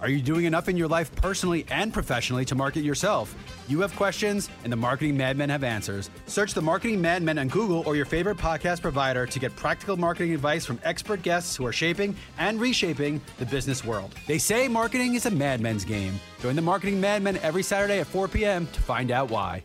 Are you doing enough in your life personally and professionally to market yourself? You have questions, and the Marketing Madmen have answers. Search the Marketing Madmen on Google or your favorite podcast provider to get practical marketing advice from expert guests who are shaping and reshaping the business world. They say marketing is a madmen's game. Join the Marketing Madmen every Saturday at 4 p.m. to find out why.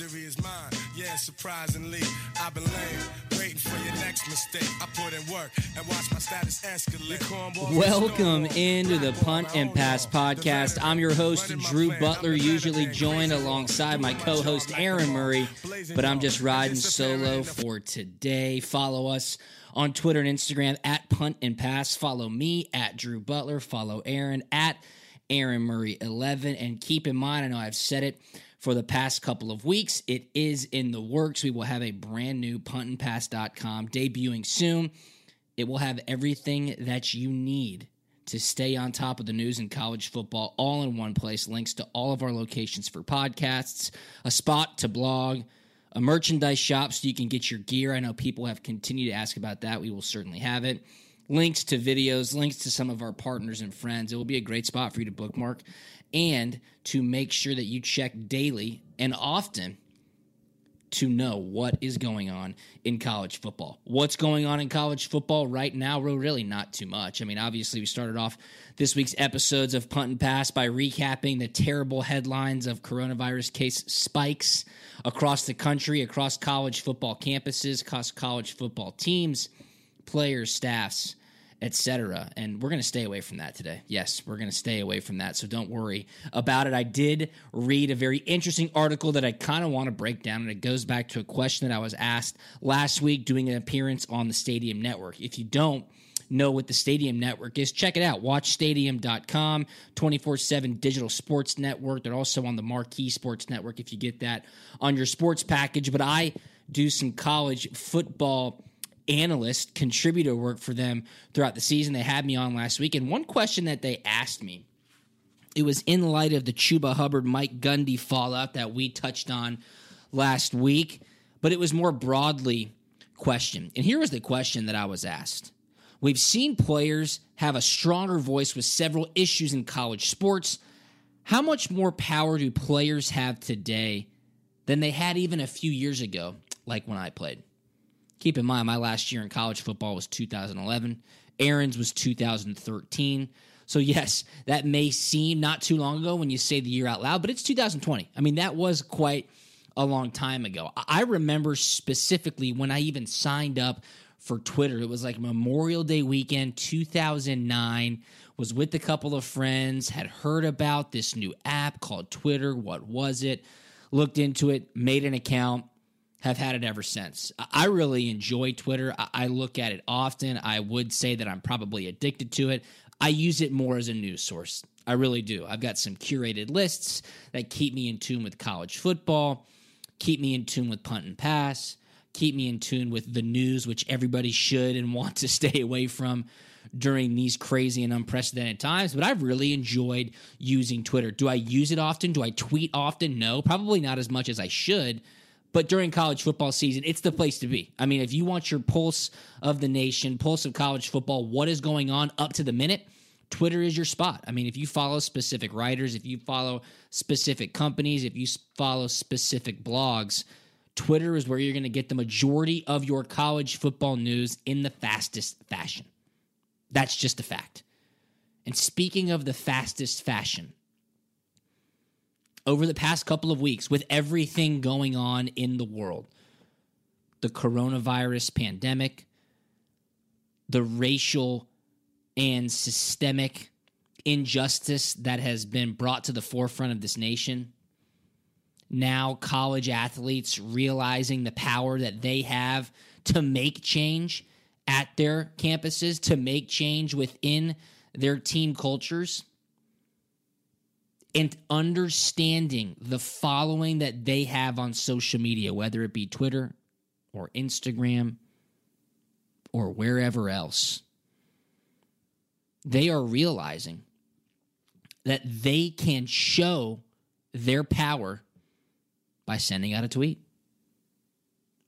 Surprisingly, I've been lame, waiting for your next mistake. I put in work and watch my status escalate. Welcome into the Punt and Pass podcast. I'm your host, Drew Butler, usually joined alongside my co host, Aaron Murray, but I'm just riding solo for today. Follow us on Twitter and Instagram at Punt and Pass. Follow me at Drew Butler. Follow Aaron at Aaron Murray 11. And keep in mind, I know I've said it for the past couple of weeks, it is in the works. We will have a brand new puntandpass.com debuting soon. It will have everything that you need to stay on top of the news in college football all in one place. Links to all of our locations for podcasts, a spot to blog, a merchandise shop so you can get your gear. I know people have continued to ask about that. We will certainly have it. Links to videos, links to some of our partners and friends. It will be a great spot for you to bookmark and to make sure that you check daily and often to know what is going on in college football. What's going on in college football right now? Well, really not too much. I mean, obviously, we started off this week's episodes of Punt and Pass by recapping the terrible headlines of coronavirus case spikes across the country, across college football campuses, across college football teams, players, staffs etc. And we're going to stay away from that today. Yes, we're going to stay away from that. So don't worry about it. I did read a very interesting article that I kind of want to break down, and it goes back to a question that I was asked last week doing an appearance on the Stadium Network. If you don't, know what the Stadium Network is, check it out. WatchStadium.com, 24 7 digital sports network. They're also on the Marquee Sports Network if you get that on your sports package. But I do some college football analyst contributor work for them throughout the season. They had me on last week, and one question that they asked me, it was in light of the Chuba Hubbard Mike Gundy fallout that we touched on last week, but it was more broadly questioned. And here was the question that I was asked. We've seen players have a stronger voice with several issues in college sports. How much more power do players have today than they had even a few years ago, like when I played? Keep in mind, my last year in college football was 2011. Aaron's was 2013. So, yes, that may seem not too long ago when you say the year out loud, but it's 2020. I mean, that was quite a long time ago. I remember specifically when I even signed up for Twitter. It was like Memorial Day weekend 2009. Was with a couple of friends, had heard about this new app called Twitter. What was it? Looked into it, made an account, have had it ever since. I really enjoy Twitter. I- look at it often. I would say that I'm probably addicted to it. I use it more as a news source. I really do. I've got some curated lists that keep me in tune with college football, keep me in tune with punt and pass, keep me in tune with the news, which everybody should and want to stay away from during these crazy and unprecedented times. But I've really enjoyed using Twitter. Do I use it often? Do I tweet often? No, probably not as much as I should. But during college football season, it's the place to be. I mean, if you want your pulse of the nation, pulse of college football, what is going on up to the minute, Twitter is your spot. I mean, if you follow specific writers, if you follow specific companies, if you follow specific blogs, Twitter is where you're going to get the majority of your college football news in the fastest fashion. That's just a fact. And speaking of the fastest fashion, over the past couple of weeks, with everything going on in the world, the coronavirus pandemic, the racial and systemic injustice that has been brought to the forefront of this nation. Now, college athletes realizing the power that they have to make change at their campuses, to make change within their team cultures, and understanding the following that they have on social media, whether it be Twitter or Instagram or wherever else. They are realizing that they can show their power by sending out a tweet,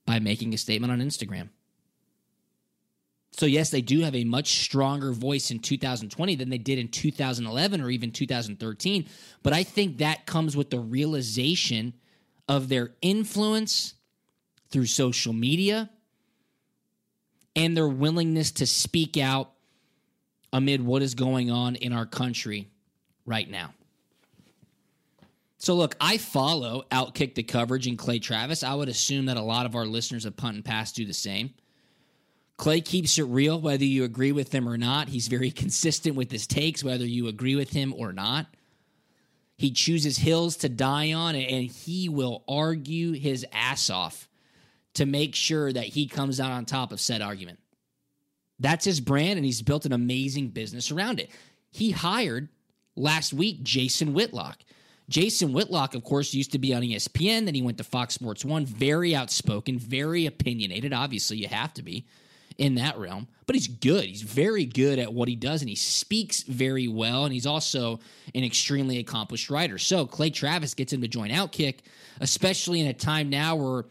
by making a statement on Instagram. So, yes, they do have a much stronger voice in 2020 than they did in 2011 or even 2013. But I think that comes with the realization of their influence through social media and their willingness to speak out amid what is going on in our country right now. So, look, I follow Outkick the coverage and Clay Travis. I would assume that a lot of our listeners of Punt and Pass do the same. Clay keeps it real, whether you agree with him or not. He's very consistent with his takes, whether you agree with him or not. He chooses hills to die on, and he will argue his ass off to make sure that he comes out on top of said argument. That's his brand, and he's built an amazing business around it. He hired last week Jason Whitlock. Jason Whitlock, of course, used to be on ESPN. Then he went to Fox Sports One. Very outspoken, very opinionated. Obviously, you have to be in that realm, but he's good. He's very good at what he does, and he speaks very well. And he's also an extremely accomplished writer. So Clay Travis gets him to join Outkick, especially in a time now where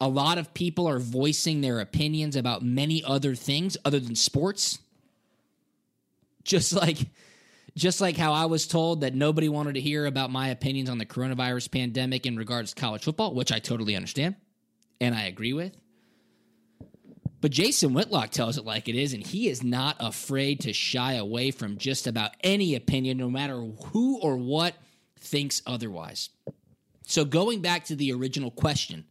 a lot of people are voicing their opinions about many other things other than sports. Just like just like how I was told that nobody wanted to hear about my opinions on the coronavirus pandemic in regards to college football, which I totally understand and I agree with. But Jason Whitlock tells it like it is, and he is not afraid to shy away from just about any opinion, no matter who or what thinks otherwise. So, going back to the original question,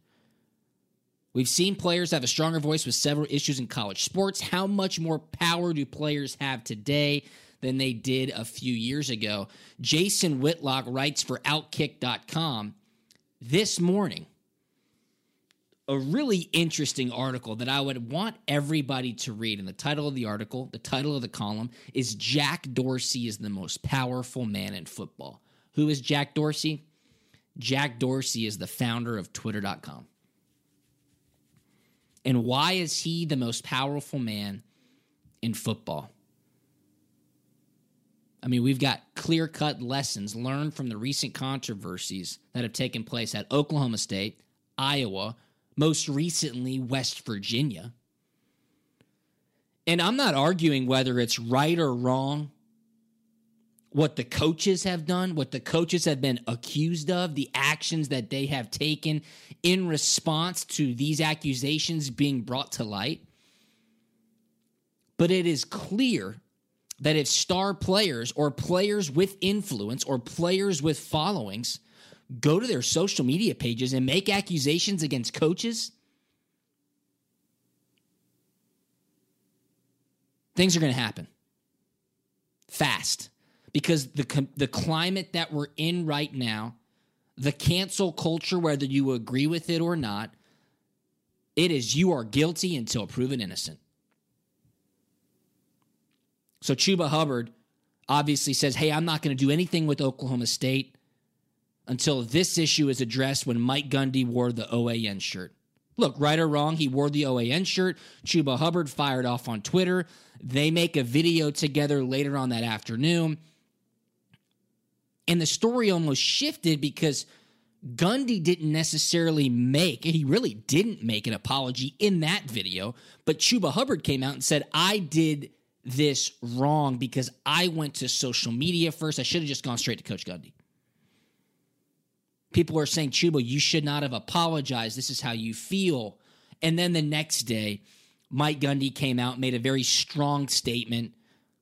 we've seen players have a stronger voice with several issues in college sports. How much more power do players have today than they did a few years ago? Jason Whitlock writes for Outkick.com this morning a really interesting article that I would want everybody to read. And the title of the article, the title of the column is Jack Dorsey is the most powerful man in football. Who is Jack Dorsey? Jack Dorsey is the founder of Twitter.com. And why is he the most powerful man in football? I mean, we've got clear cut lessons learned from the recent controversies that have taken place at Oklahoma State, Iowa, most recently West Virginia. And I'm not arguing whether it's right or wrong what the coaches have done, what the coaches have been accused of, the actions that they have taken in response to these accusations being brought to light. But it is clear that if star players or players with influence or players with followings go to their social media pages and make accusations against coaches, things are going to happen. Fast. Because the the climate that we're in right now, the cancel culture whether you agree with it or not, it is you are guilty until proven innocent. So Chuba Hubbard obviously says, "Hey, I'm not going to do anything with Oklahoma State until this issue is addressed when Mike Gundy wore the OAN shirt. Look, right or wrong, he wore the OAN shirt. Chuba Hubbard fired off on Twitter. They make a video together later on that afternoon. And the story almost shifted because Gundy didn't necessarily make, he really didn't make an apology in that video, but Chuba Hubbard came out and said, I did this wrong because I went to social media first. I should have just gone straight to Coach Gundy. People are saying, Chuba, you should not have apologized. This is how you feel. And then the next day, Mike Gundy came out, made a very strong statement,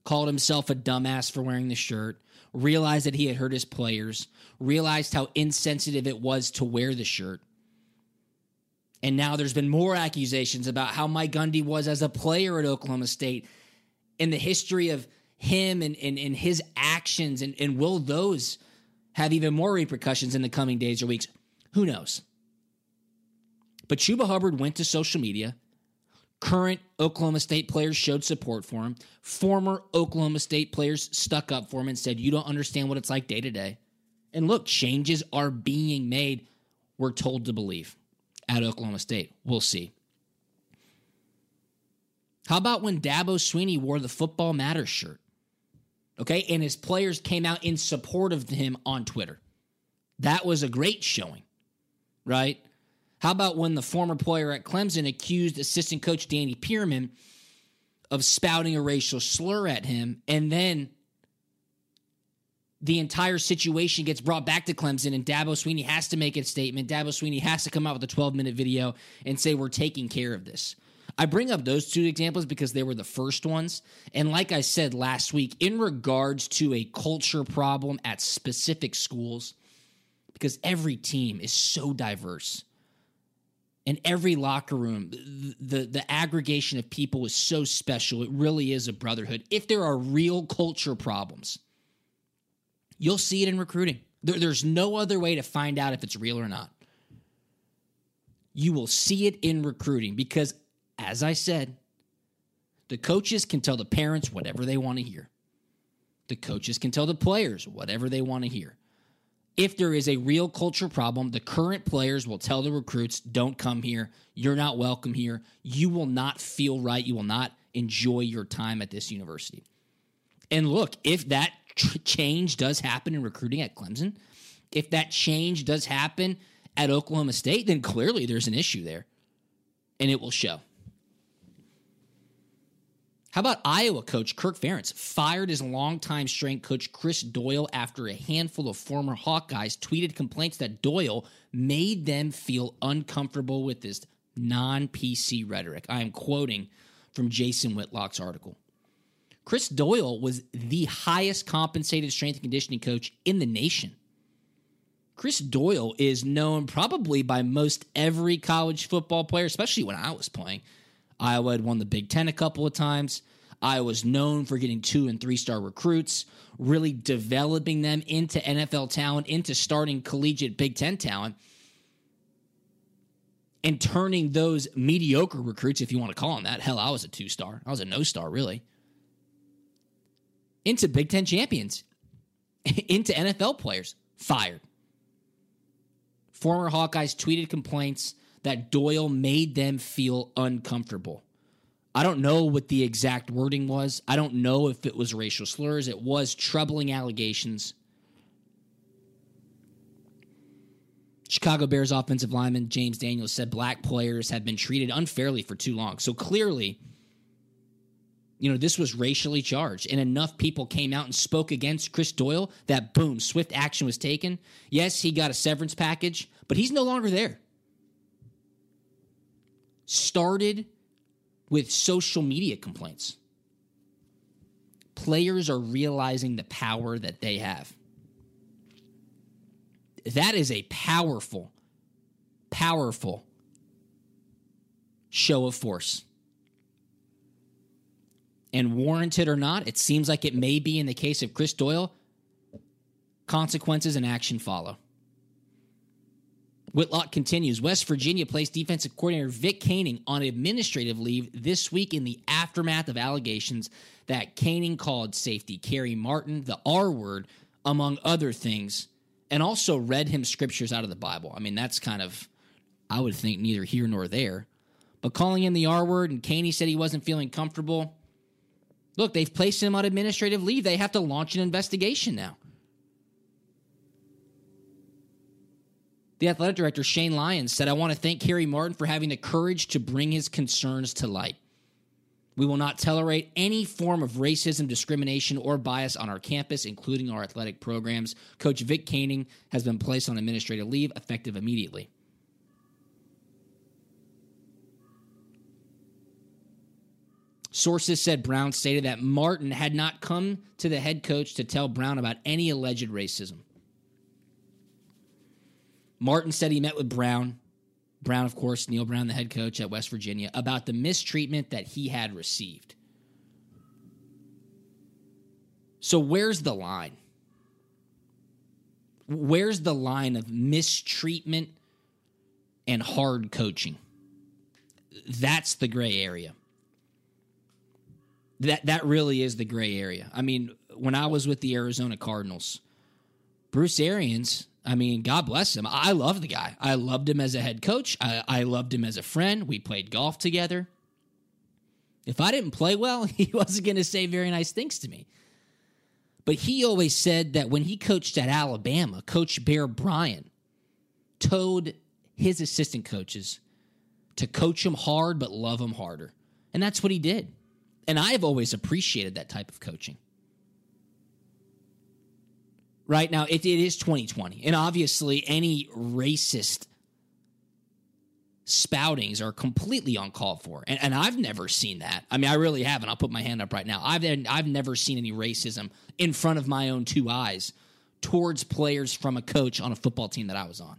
called himself a dumbass for wearing the shirt, realized that he had hurt his players, realized how insensitive it was to wear the shirt. And now there's been more accusations about how Mike Gundy was as a player at Oklahoma State. in the history of him and, and, and his actions? And, and will those have even more repercussions in the coming days or weeks? Who knows? But Chuba Hubbard went to social media. Current Oklahoma State players showed support for him. Former Oklahoma State players stuck up for him and said, You don't understand what it's like day to day. And look, changes are being made, we're told to believe, at Oklahoma State. We'll see. How about when Dabo Swinney wore the Football Matters shirt? Okay, and his players came out in support of him on Twitter. That was a great showing, right? How about when the former player at Clemson accused assistant coach Danny Pearman of spouting a racial slur at him, and then the entire situation gets brought back to Clemson, and Dabo Swinney has to make a statement. Dabo Swinney has to come out with a 12 minute video and say, We're taking care of this. I bring up those two examples because they were the first ones. And like I said last week, in regards to a culture problem at specific schools, because every team is so diverse. And every locker room the, the, the aggregation of people is so special. It really is a brotherhood. If there are real culture problems you'll see it in recruiting. There, there's no other way to find out if it's real or not. You will see it in recruiting because as i said the coaches can tell the parents whatever they want to hear the coaches can tell the players whatever they want to hear if there is a real culture problem, the current players will tell the recruits, don't come here. You're not welcome here. You will not feel right. You will not enjoy your time at this university. And look, if that change does happen in recruiting at Clemson, if that change does happen at Oklahoma State, then clearly there's an issue there and it will show. How about Iowa coach Kirk Ferentz fired his longtime strength coach Chris Doyle after a handful of former Hawkeyes tweeted complaints that Doyle made them feel uncomfortable with his non PC rhetoric. I am quoting from Jason Whitlock's article. Chris Doyle was the highest compensated strength and conditioning coach in the nation. Chris Doyle is known probably by most every college football player, especially when I was playing Iowa had won the Big Ten a couple of times. Iowa was known for getting two and three star recruits, really developing them into NFL talent, into starting collegiate Big Ten talent, and turning those mediocre recruits, if you want to call them that. Hell, I was a two star. I was a no star, really. Into Big Ten champions, into NFL players. Fired. Former Hawkeyes tweeted complaints that Doyle made them feel uncomfortable. I don't know what the exact wording was. I don't know if it was racial slurs. It was troubling allegations. Chicago Bears offensive lineman James Daniels said black players have been treated unfairly for too long. So clearly, you know, this was racially charged, and enough people came out and spoke against Chris Doyle that boom, swift action was taken. Yes, he got a severance package, but he's no longer there started with social media complaints. Players are realizing the power that they have. That is a powerful, powerful show of force. And warranted or not, it seems like it may be in the case of Chris Doyle. Consequences and action follow. Whitlock continues. West Virginia placed defensive coordinator Vic Koenning on administrative leave this week in the aftermath of allegations that Koenning called safety Kerry Martin the R word, among other things, and also read him scriptures out of the Bible. I mean, that's kind of, I would think, neither here nor there. But calling him the R word and Koenning said he wasn't feeling comfortable. Look, they've placed him on administrative leave. They have to launch an investigation now. The athletic director, Shane Lyons, said, I want to thank Kerry Martin for having the courage to bring his concerns to light. We will not tolerate any form of racism, discrimination, or bias on our campus, including our athletic programs. Coach Vic Koenning has been placed on administrative leave effective immediately. Sources said Brown stated that Martin had not come to the head coach to tell Brown about any alleged racism. Martin said he met with Brown, Brown, of course, Neal Brown, the head coach at West Virginia, about the mistreatment that he had received. So where's the line? Where's the line of mistreatment and hard coaching? That's the gray area. That that really is the gray area. I mean, when I was with the Arizona Cardinals, Bruce Arians, I mean, God bless him. I love the guy. I loved him as a head coach. I, I loved him as a friend. We played golf together. If I didn't play well, he wasn't going to say very nice things to me. But he always said that when he coached at Alabama, Coach Bear Bryant told his assistant coaches to coach him hard but love him harder. And that's what he did. And I've always appreciated that type of coaching. Right now, it, it is 2020. And obviously, any racist spoutings are completely uncalled for. And, and I've never seen that. I mean, I really haven't. I'll put my hand up right now. I've, I've never seen any racism in front of my own two eyes towards players from a coach on a football team that I was on.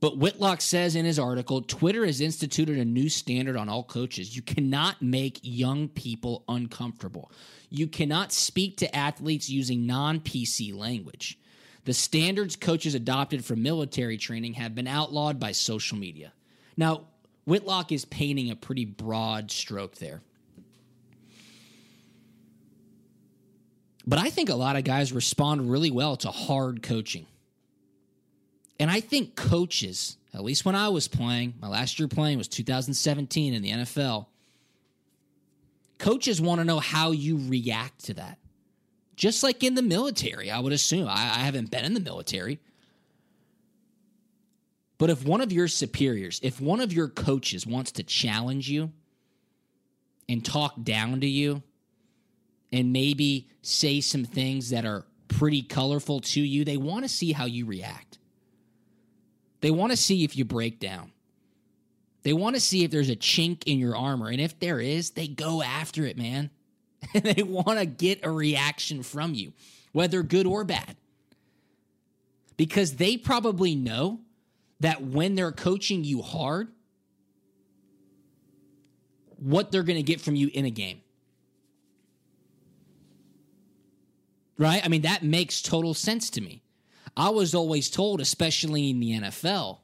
But Whitlock says in his article Twitter has instituted a new standard on all coaches. You cannot make young people uncomfortable. You cannot speak to athletes using non PC language. The standards coaches adopted for military training have been outlawed by social media. Now, Whitlock is painting a pretty broad stroke there. But I think a lot of guys respond really well to hard coaching. And I think coaches, at least when I was playing, my last year playing was 2017 in the NFL. Coaches want to know how you react to that. Just like in the military, I would assume. I, I haven't been in the military. But if one of your superiors, if one of your coaches wants to challenge you and talk down to you and maybe say some things that are pretty colorful to you, they want to see how you react. They want to see if you break down. They want to see if there's a chink in your armor. And if there is, they go after it, man. And they want to get a reaction from you, whether good or bad. Because they probably know that when they're coaching you hard, what they're going to get from you in a game. Right? I mean, that makes total sense to me. I was always told, especially in the NFL,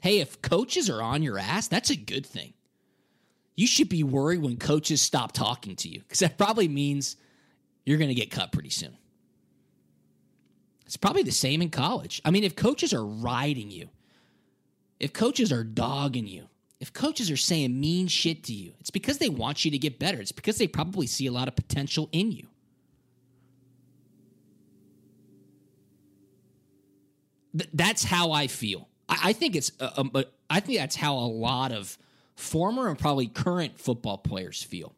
hey, if coaches are on your ass, that's a good thing. You should be worried when coaches stop talking to you because that probably means you're going to get cut pretty soon. It's probably the same in college. I mean, if coaches are riding you, if coaches are dogging you, if coaches are saying mean shit to you, it's because they want you to get better. It's because they probably see a lot of potential in you. Th- that's how I feel. I, I think it's. Uh, um, I think that's how a lot of former and probably current football players feel.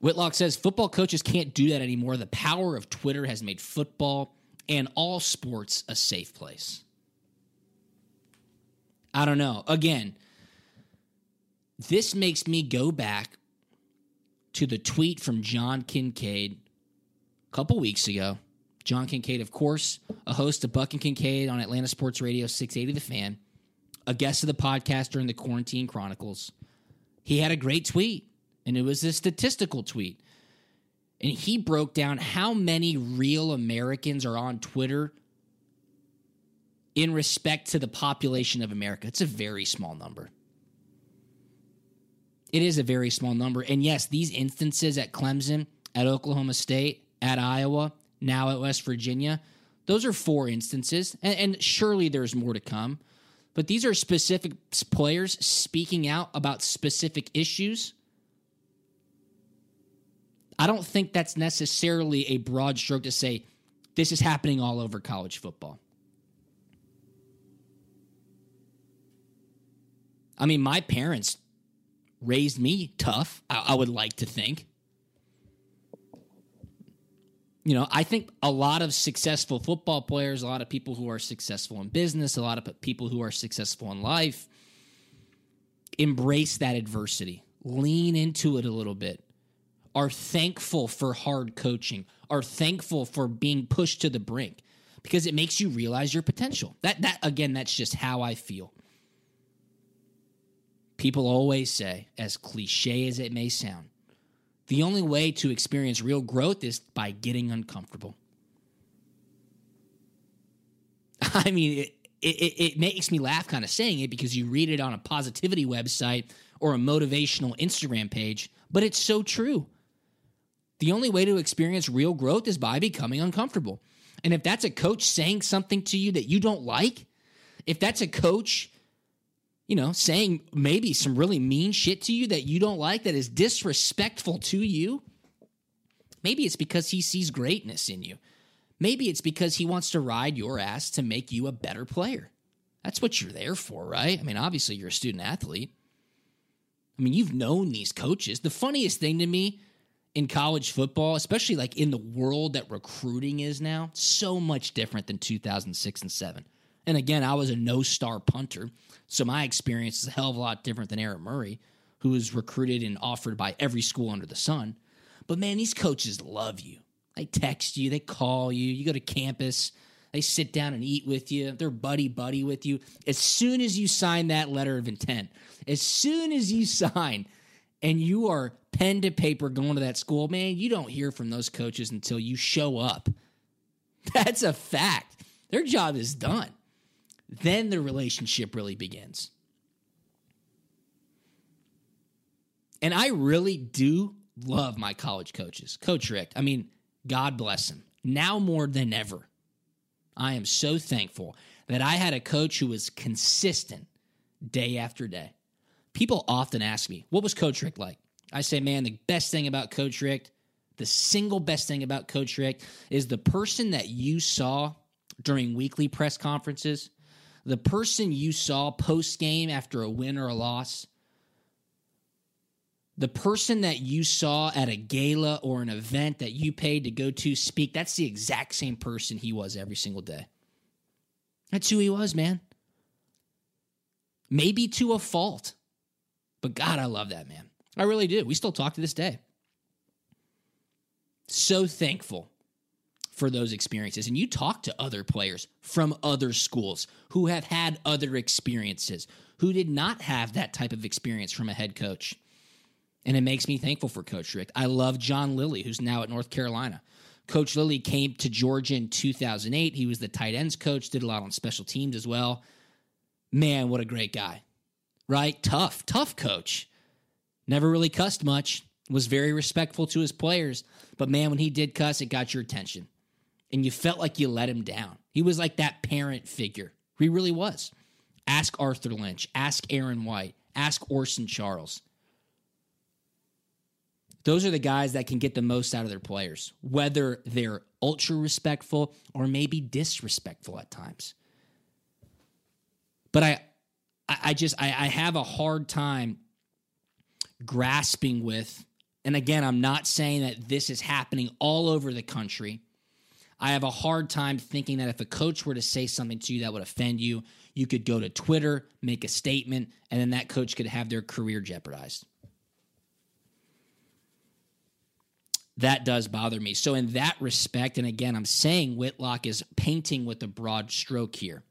Whitlock says football coaches can't do that anymore. The power of Twitter has made football and all sports a safe place. I don't know. Again, this makes me go back to the tweet from John Kincaid a couple weeks ago. John Kincaid, of course, a host of Buck and Kincaid on Atlanta Sports Radio 680 The Fan, a guest of the podcast during the Quarantine Chronicles. He had a great tweet, and it was a statistical tweet. And he broke down how many real Americans are on Twitter in respect to the population of America. It's a very small number. It is a very small number. And yes, these instances at Clemson, at Oklahoma State, at Iowa, now at West Virginia, those are four instances. And, and surely there's more to come. But these are specific players speaking out about specific issues. I don't think that's necessarily a broad stroke to say this is happening all over college football. I mean, my parents raised me tough, I, I would like to think. You know, I think a lot of successful football players, a lot of people who are successful in business, a lot of people who are successful in life embrace that adversity, lean into it a little bit, are thankful for hard coaching, are thankful for being pushed to the brink because it makes you realize your potential. That that again, that's just how I feel. People always say, as cliche as it may sound, the only way to experience real growth is by getting uncomfortable. I mean, it, it, it makes me laugh kind of saying it because you read it on a positivity website or a motivational Instagram page, but it's so true. The only way to experience real growth is by becoming uncomfortable. And if that's a coach saying something to you that you don't like, if that's a coach, you know, saying maybe some really mean shit to you that you don't like, that is disrespectful to you, maybe it's because he sees greatness in you. Maybe it's because he wants to ride your ass to make you a better player. That's what you're there for, right? I mean, obviously, you're a student athlete. I mean, you've known these coaches. The funniest thing to me in college football, especially like in the world that recruiting is now, so much different than 2006 and 7. And again, I was a no star punter. So my experience is a hell of a lot different than Aaron Murray, who was recruited and offered by every school under the sun. But man, these coaches love you. They text you, they call you, you go to campus, they sit down and eat with you, they're buddy buddy with you. As soon as you sign that letter of intent, as soon as you sign and you are pen to paper going to that school, man, you don't hear from those coaches until you show up. That's a fact. Their job is done. Then the relationship really begins. And I really do love my college coaches. Coach Richt, I mean, God bless him. Now more than ever, I am so thankful that I had a coach who was consistent day after day. People often ask me, what was Coach Richt like? I say, man, the best thing about Coach Richt, the single best thing about Coach Richt is the person that you saw during weekly press conferences, the person you saw post game after a win or a loss, the person that you saw at a gala or an event that you paid to go to speak, that's the exact same person he was every single day. That's who he was, man. Maybe to a fault. But God, I love that man. I really do. We still talk to this day. So thankful for those experiences. And you talk to other players from other schools who have had other experiences, who did not have that type of experience from a head coach. And it makes me thankful for Coach Richt. I love John Lilly, who's now at North Carolina. Coach Lilly came to Georgia in 2008. He was the tight ends coach, did a lot on special teams as well. Man, what a great guy, right? Tough, tough coach. Never really cussed much, was very respectful to his players. But man, when he did cuss, it got your attention. And you felt like you let him down. He was like that parent figure. He really was. Ask Arthur Lynch, ask Aaron White, ask Orson Charles. Those are the guys that can get the most out of their players, whether they're ultra respectful or maybe disrespectful at times. But I, I just I, I have a hard time grasping with, and again, I'm not saying that this is happening all over the country. I have a hard time thinking that if a coach were to say something to you that would offend you, you could go to Twitter, make a statement, and then that coach could have their career jeopardized. that does bother me. So, in that respect, and again, I'm saying Whitlock is painting with a broad stroke here.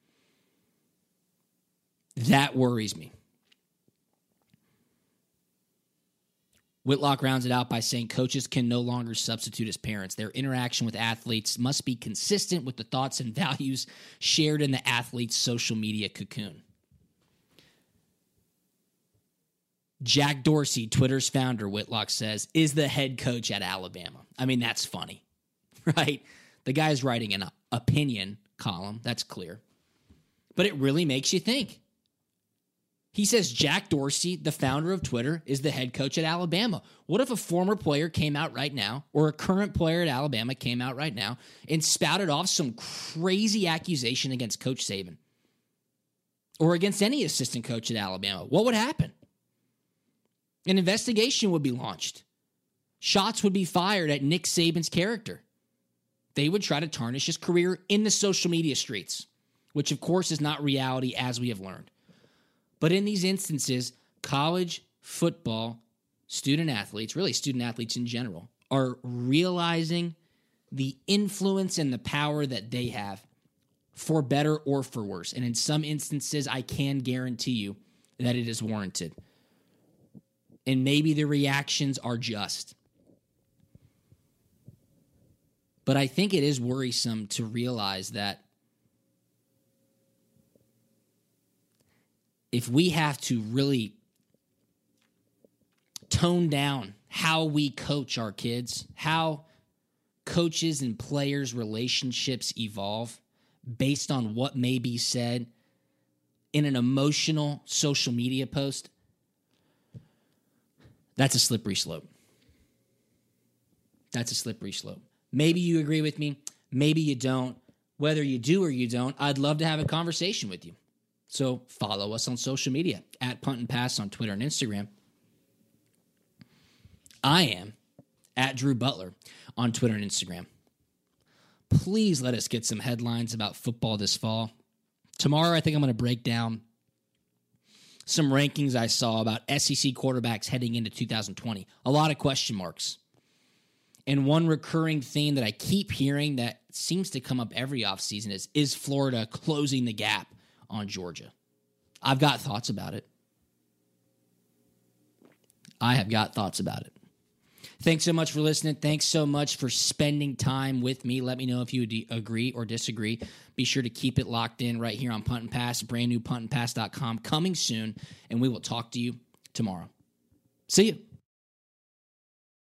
That worries me. Whitlock rounds it out by saying coaches can no longer substitute as parents. Their interaction with athletes must be consistent with the thoughts and values shared in the athlete's social media cocoon. Jack Dorsey, Twitter's founder, Whitlock says, is the head coach at Alabama. I mean, that's funny, right? The guy's writing an opinion column. That's clear. But it really makes you think. He says Jack Dorsey, the founder of Twitter, is the head coach at Alabama. What if a former player came out right now, or a current player at Alabama came out right now and spouted off some crazy accusation against Coach Saban or against any assistant coach at Alabama? What would happen? An investigation would be launched. Shots would be fired at Nick Saban's character. They would try to tarnish his career in the social media streets, which of course is not reality as we have learned. But in these instances, college football student athletes, really student athletes in general, are realizing the influence and the power that they have for better or for worse. And in some instances, I can guarantee you that it is warranted. and maybe the reactions are just. But I think it is worrisome to realize that if we have to really tone down how we coach our kids, how coaches and players' relationships evolve based on what may be said in an emotional social media post, that's a slippery slope. That's a slippery slope. Maybe you agree with me, maybe you don't. Whether you do or you don't, I'd love to have a conversation with you. So follow us on social media at Punt and Pass on Twitter and Instagram. I am at Drew Butler on Twitter and Instagram. Please let us get some headlines about football this fall. Tomorrow, I think I'm going to break down some rankings I saw about SEC quarterbacks heading into 2020. A lot of question marks. And one recurring theme that I keep hearing that seems to come up every offseason is is Florida closing the gap on Georgia? I've got thoughts about it. I have got thoughts about it. Thanks so much for listening. Thanks so much for spending time with me. Let me know if you agree or disagree. Be sure to keep it locked in right here on Punt and Pass, brand new puntandpass.com coming soon, and we will talk to you tomorrow. See you.